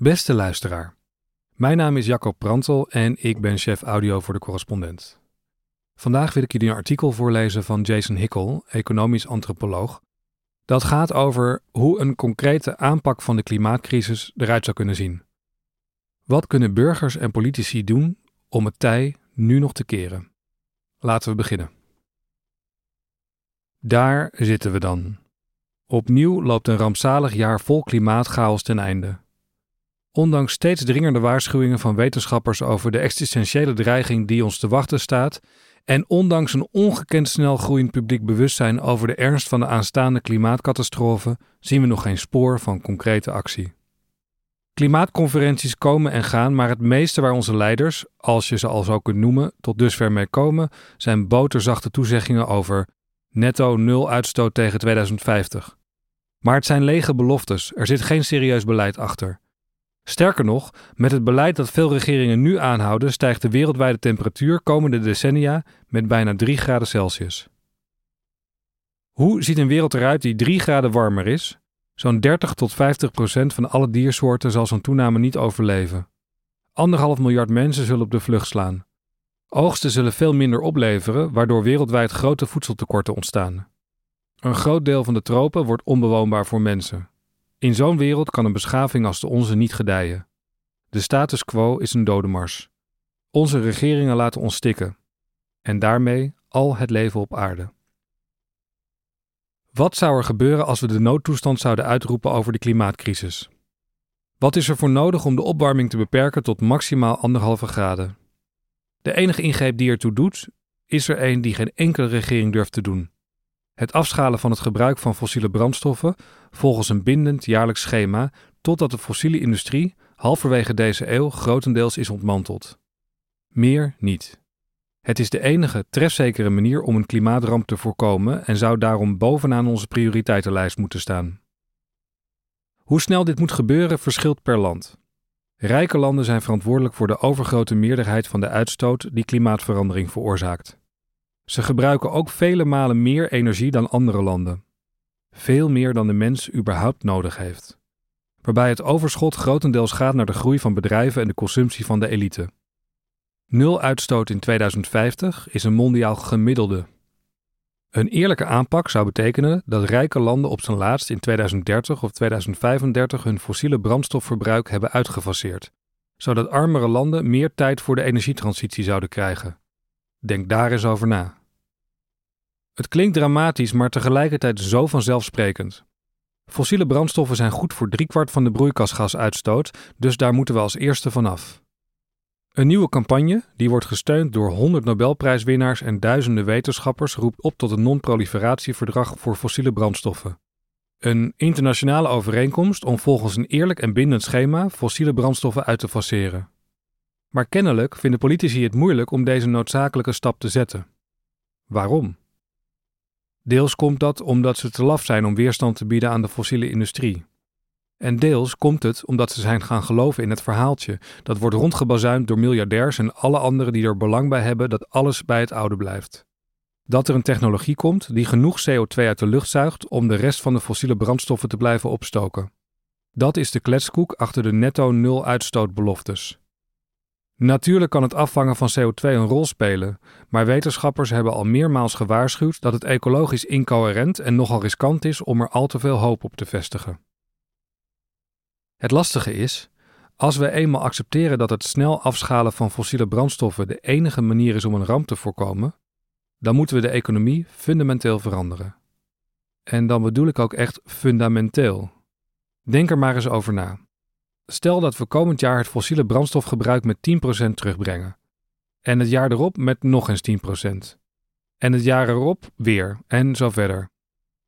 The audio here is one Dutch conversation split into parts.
Beste luisteraar, mijn naam is Jacob Prantel en ik ben chef audio voor de correspondent. Vandaag wil ik jullie een artikel voorlezen van Jason Hickel, economisch antropoloog, dat gaat over hoe een concrete aanpak van de klimaatcrisis eruit zou kunnen zien. Wat kunnen burgers en politici doen om het tij nu nog te keren? Laten we beginnen. Daar zitten we dan. Opnieuw loopt een rampzalig jaar vol klimaatchaos ten einde. Ondanks steeds dringender waarschuwingen van wetenschappers over de existentiële dreiging die ons te wachten staat, en ondanks een ongekend snel groeiend publiek bewustzijn over de ernst van de aanstaande klimaatcatastrofe, zien we nog geen spoor van concrete actie. Klimaatconferenties komen en gaan, maar het meeste waar onze leiders, als je ze al zo kunt noemen, tot dusver mee komen, zijn boterzachte toezeggingen over netto nul uitstoot tegen 2050. Maar het zijn lege beloftes, er zit geen serieus beleid achter. Sterker nog, met het beleid dat veel regeringen nu aanhouden, stijgt de wereldwijde temperatuur komende decennia met bijna 3 graden Celsius. Hoe ziet een wereld eruit die 3 graden warmer is? Zo'n 30 tot 50 procent van alle diersoorten zal zo'n toename niet overleven. Anderhalf miljard mensen zullen op de vlucht slaan. Oogsten zullen veel minder opleveren, waardoor wereldwijd grote voedseltekorten ontstaan. Een groot deel van de tropen wordt onbewoonbaar voor mensen. In zo'n wereld kan een beschaving als de onze niet gedijen. De status quo is een dodemars. Onze regeringen laten ons stikken. En daarmee al het leven op aarde. Wat zou er gebeuren als we de noodtoestand zouden uitroepen over de klimaatcrisis? Wat is er voor nodig om de opwarming te beperken tot maximaal anderhalve graden? De enige ingreep die ertoe doet, is er een die geen enkele regering durft te doen. Het afschalen van het gebruik van fossiele brandstoffen volgens een bindend jaarlijks schema totdat de fossiele industrie halverwege deze eeuw grotendeels is ontmanteld. Meer niet. Het is de enige trefzekere manier om een klimaatramp te voorkomen en zou daarom bovenaan onze prioriteitenlijst moeten staan. Hoe snel dit moet gebeuren verschilt per land. Rijke landen zijn verantwoordelijk voor de overgrote meerderheid van de uitstoot die klimaatverandering veroorzaakt. Ze gebruiken ook vele malen meer energie dan andere landen. Veel meer dan de mens überhaupt nodig heeft. Waarbij het overschot grotendeels gaat naar de groei van bedrijven en de consumptie van de elite. Nul uitstoot in 2050 is een mondiaal gemiddelde. Een eerlijke aanpak zou betekenen dat rijke landen op zijn laatst in 2030 of 2035 hun fossiele brandstofverbruik hebben uitgefaseerd, zodat armere landen meer tijd voor de energietransitie zouden krijgen. Denk daar eens over na. Het klinkt dramatisch, maar tegelijkertijd zo vanzelfsprekend. Fossiele brandstoffen zijn goed voor driekwart van de broeikasgasuitstoot, dus daar moeten we als eerste vanaf. Een nieuwe campagne, die wordt gesteund door 100 Nobelprijswinnaars en duizenden wetenschappers, roept op tot een non-proliferatieverdrag voor fossiele brandstoffen. Een internationale overeenkomst om volgens een eerlijk en bindend schema fossiele brandstoffen uit te faceren. Maar kennelijk vinden politici het moeilijk om deze noodzakelijke stap te zetten. Waarom? Deels komt dat omdat ze te laf zijn om weerstand te bieden aan de fossiele industrie. En deels komt het omdat ze zijn gaan geloven in het verhaaltje dat wordt rondgebazuind door miljardairs en alle anderen die er belang bij hebben dat alles bij het oude blijft. Dat er een technologie komt die genoeg CO2 uit de lucht zuigt om de rest van de fossiele brandstoffen te blijven opstoken. Dat is de kletskoek achter de netto nul uitstootbeloftes. Natuurlijk kan het afvangen van CO2 een rol spelen, maar wetenschappers hebben al meermaals gewaarschuwd dat het ecologisch incoherent en nogal riskant is om er al te veel hoop op te vestigen. Het lastige is, als we eenmaal accepteren dat het snel afschalen van fossiele brandstoffen de enige manier is om een ramp te voorkomen, dan moeten we de economie fundamenteel veranderen. En dan bedoel ik ook echt fundamenteel. Denk er maar eens over na. Stel dat we komend jaar het fossiele brandstofgebruik met 10% terugbrengen. En het jaar erop met nog eens 10%. En het jaar erop weer en zo verder.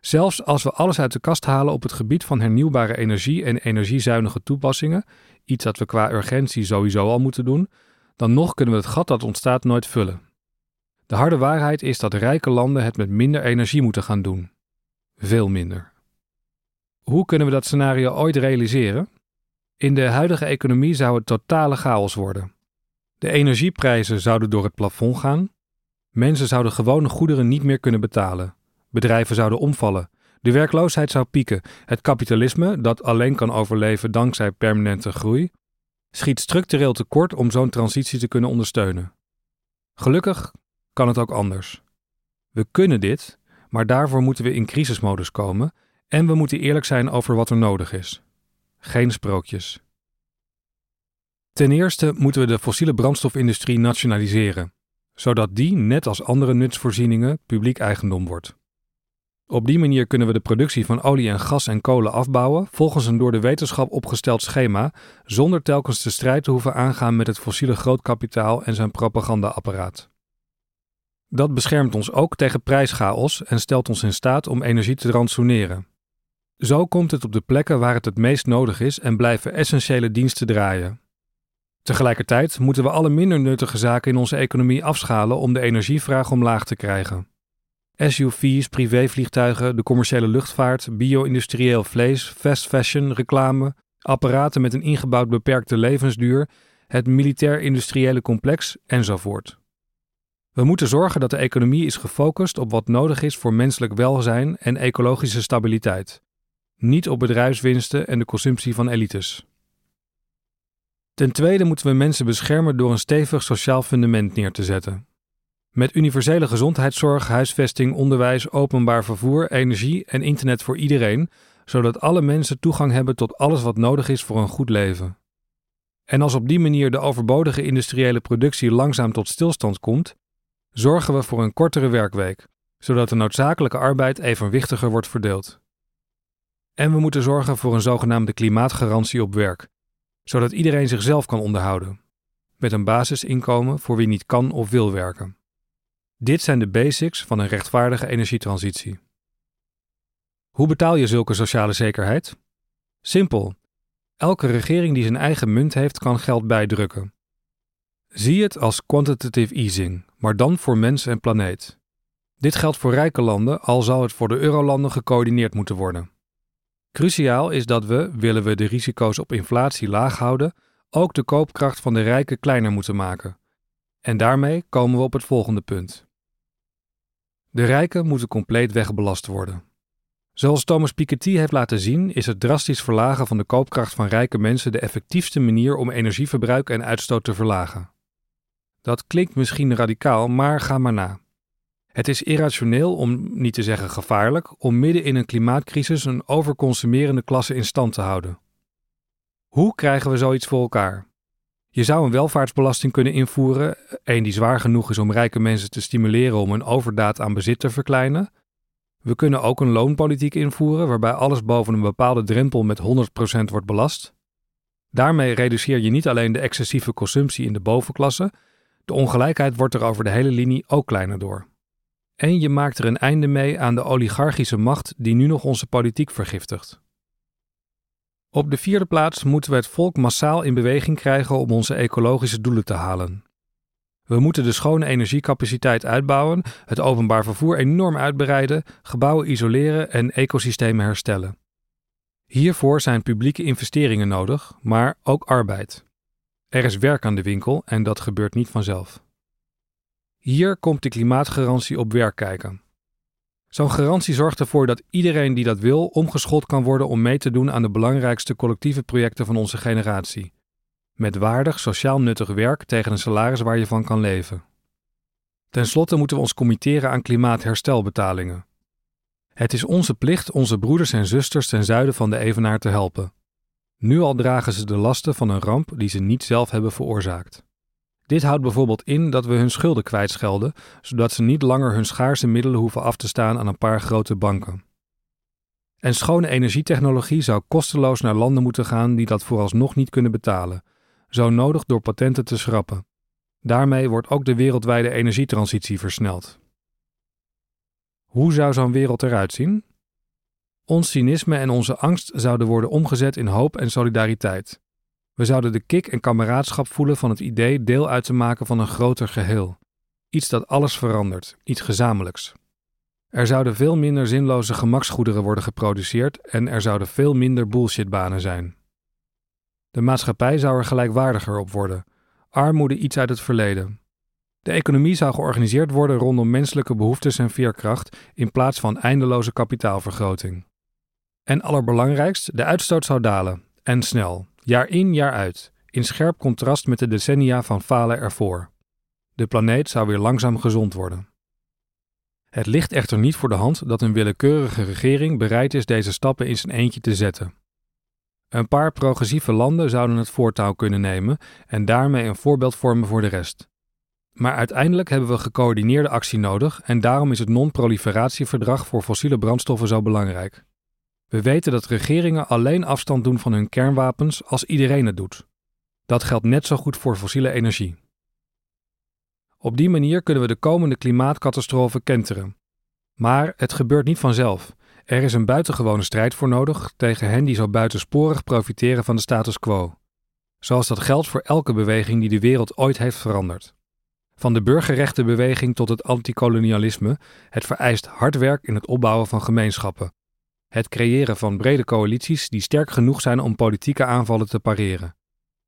Zelfs als we alles uit de kast halen op het gebied van hernieuwbare energie en energiezuinige toepassingen, iets dat we qua urgentie sowieso al moeten doen, dan nog kunnen we het gat dat ontstaat nooit vullen. De harde waarheid is dat rijke landen het met minder energie moeten gaan doen. Veel minder. Hoe kunnen we dat scenario ooit realiseren? In de huidige economie zou het totale chaos worden. De energieprijzen zouden door het plafond gaan. Mensen zouden gewone goederen niet meer kunnen betalen. Bedrijven zouden omvallen. De werkloosheid zou pieken. Het kapitalisme, dat alleen kan overleven dankzij permanente groei, schiet structureel tekort om zo'n transitie te kunnen ondersteunen. Gelukkig kan het ook anders. We kunnen dit, maar daarvoor moeten we in crisismodus komen en we moeten eerlijk zijn over wat er nodig is. Geen sprookjes. Ten eerste moeten we de fossiele brandstofindustrie nationaliseren, zodat die, net als andere nutsvoorzieningen, publiek eigendom wordt. Op die manier kunnen we de productie van olie en gas en kolen afbouwen volgens een door de wetenschap opgesteld schema, zonder telkens de strijd te hoeven aangaan met het fossiele grootkapitaal en zijn propagandaapparaat. Dat beschermt ons ook tegen prijschaos en stelt ons in staat om energie te rantsoeneren. Zo komt het op de plekken waar het het meest nodig is en blijven essentiële diensten draaien. Tegelijkertijd moeten we alle minder nuttige zaken in onze economie afschalen om de energievraag omlaag te krijgen. SUV's, privévliegtuigen, de commerciële luchtvaart, bio-industrieel vlees, fast fashion, reclame, apparaten met een ingebouwd beperkte levensduur, het militair-industriële complex enzovoort. We moeten zorgen dat de economie is gefocust op wat nodig is voor menselijk welzijn en ecologische stabiliteit, niet op bedrijfswinsten en de consumptie van elites. Ten tweede moeten we mensen beschermen door een stevig sociaal fundament neer te zetten. Met universele gezondheidszorg, huisvesting, onderwijs, openbaar vervoer, energie en internet voor iedereen, zodat alle mensen toegang hebben tot alles wat nodig is voor een goed leven. En als op die manier de overbodige industriële productie langzaam tot stilstand komt, zorgen we voor een kortere werkweek, zodat de noodzakelijke arbeid evenwichtiger wordt verdeeld. En we moeten zorgen voor een zogenaamde klimaatgarantie op werk, zodat iedereen zichzelf kan onderhouden, met een basisinkomen voor wie niet kan of wil werken. Dit zijn de basics van een rechtvaardige energietransitie. Hoe betaal je zulke sociale zekerheid? Simpel. Elke regering die zijn eigen munt heeft, kan geld bijdrukken. Zie het als quantitative easing, maar dan voor mens en planeet. Dit geldt voor rijke landen, al zal het voor de eurolanden gecoördineerd moeten worden. Cruciaal is dat we, willen we de risico's op inflatie laag houden, ook de koopkracht van de rijken kleiner moeten maken. En daarmee komen we op het volgende punt. De rijken moeten compleet wegbelast worden. Zoals Thomas Piketty heeft laten zien, is het drastisch verlagen van de koopkracht van rijke mensen de effectiefste manier om energieverbruik en uitstoot te verlagen. Dat klinkt misschien radicaal, maar ga maar na. Het is irrationeel, om niet te zeggen gevaarlijk, om midden in een klimaatcrisis een overconsumerende klasse in stand te houden. Hoe krijgen we zoiets voor elkaar? Je zou een welvaartsbelasting kunnen invoeren, een die zwaar genoeg is om rijke mensen te stimuleren om een overdaad aan bezit te verkleinen. We kunnen ook een loonpolitiek invoeren waarbij alles boven een bepaalde drempel met 100% wordt belast. Daarmee reduceer je niet alleen de excessieve consumptie in de bovenklasse, de ongelijkheid wordt er over de hele linie ook kleiner door. En je maakt er een einde mee aan de oligarchische macht die nu nog onze politiek vergiftigt. Op de vierde plaats moeten we het volk massaal in beweging krijgen om onze ecologische doelen te halen. We moeten de schone energiecapaciteit uitbouwen, het openbaar vervoer enorm uitbreiden, gebouwen isoleren en ecosystemen herstellen. Hiervoor zijn publieke investeringen nodig, maar ook arbeid. Er is werk aan de winkel en dat gebeurt niet vanzelf. Hier komt de klimaatgarantie op werk kijken. Zo'n garantie zorgt ervoor dat iedereen die dat wil omgeschoold kan worden om mee te doen aan de belangrijkste collectieve projecten van onze generatie. Met waardig, sociaal nuttig werk tegen een salaris waar je van kan leven. Ten slotte moeten we ons committeren aan klimaatherstelbetalingen. Het is onze plicht onze broeders en zusters ten zuiden van de Evenaar te helpen. Nu al dragen ze de lasten van een ramp die ze niet zelf hebben veroorzaakt. Dit houdt bijvoorbeeld in dat we hun schulden kwijtschelden, zodat ze niet langer hun schaarse middelen hoeven af te staan aan een paar grote banken. En schone energietechnologie zou kosteloos naar landen moeten gaan die dat vooralsnog niet kunnen betalen, zo nodig door patenten te schrappen. Daarmee wordt ook de wereldwijde energietransitie versneld. Hoe zou zo'n wereld eruit zien? Ons cynisme en onze angst zouden worden omgezet in hoop en solidariteit. We zouden de kick en kameraadschap voelen van het idee deel uit te maken van een groter geheel. Iets dat alles verandert, iets gezamenlijks. Er zouden veel minder zinloze gemaksgoederen worden geproduceerd en er zouden veel minder bullshitbanen zijn. De maatschappij zou er gelijkwaardiger op worden, armoede iets uit het verleden. De economie zou georganiseerd worden rondom menselijke behoeftes en veerkracht in plaats van eindeloze kapitaalvergroting. En allerbelangrijkst, de uitstoot zou dalen, en snel, jaar in jaar uit, in scherp contrast met de decennia van falen ervoor. De planeet zou weer langzaam gezond worden. Het ligt echter niet voor de hand dat een willekeurige regering bereid is deze stappen in zijn eentje te zetten. Een paar progressieve landen zouden het voortouw kunnen nemen en daarmee een voorbeeld vormen voor de rest. Maar uiteindelijk hebben we gecoördineerde actie nodig en daarom is het non-proliferatieverdrag voor fossiele brandstoffen zo belangrijk. We weten dat regeringen alleen afstand doen van hun kernwapens als iedereen het doet. Dat geldt net zo goed voor fossiele energie. Op die manier kunnen we de komende klimaatcatastrofe kenteren. Maar het gebeurt niet vanzelf. Er is een buitengewone strijd voor nodig tegen hen die zo buitensporig profiteren van de status quo. Zoals dat geldt voor elke beweging die de wereld ooit heeft veranderd. Van de burgerrechtenbeweging tot het antikolonialisme, het vereist hard werk in het opbouwen van gemeenschappen. Het creëren van brede coalities die sterk genoeg zijn om politieke aanvallen te pareren.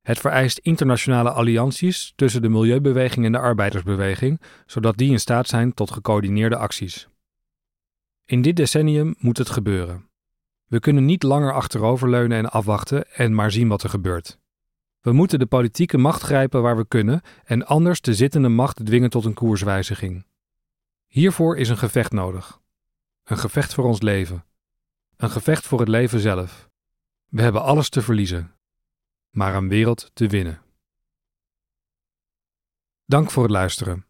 Het vereist internationale allianties tussen de milieubeweging en de arbeidersbeweging, zodat die in staat zijn tot gecoördineerde acties. In dit decennium moet het gebeuren. We kunnen niet langer achteroverleunen en afwachten en maar zien wat er gebeurt. We moeten de politieke macht grijpen waar we kunnen en anders de zittende macht dwingen tot een koerswijziging. Hiervoor is een gevecht nodig. Een gevecht voor ons leven. Een gevecht voor het leven zelf. We hebben alles te verliezen maar een wereld te winnen. Dank voor het luisteren.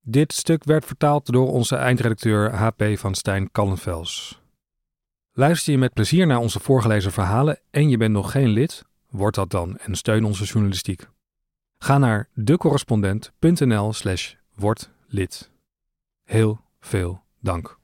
Dit stuk werd vertaald door onze eindredacteur HP van Stijn Kallenvels. Luister je met plezier naar onze voorgelezen verhalen en je bent nog geen lid? Word dat dan en steun onze journalistiek. Ga naar decorrespondent.nl/slash word lid. Heel veel dank.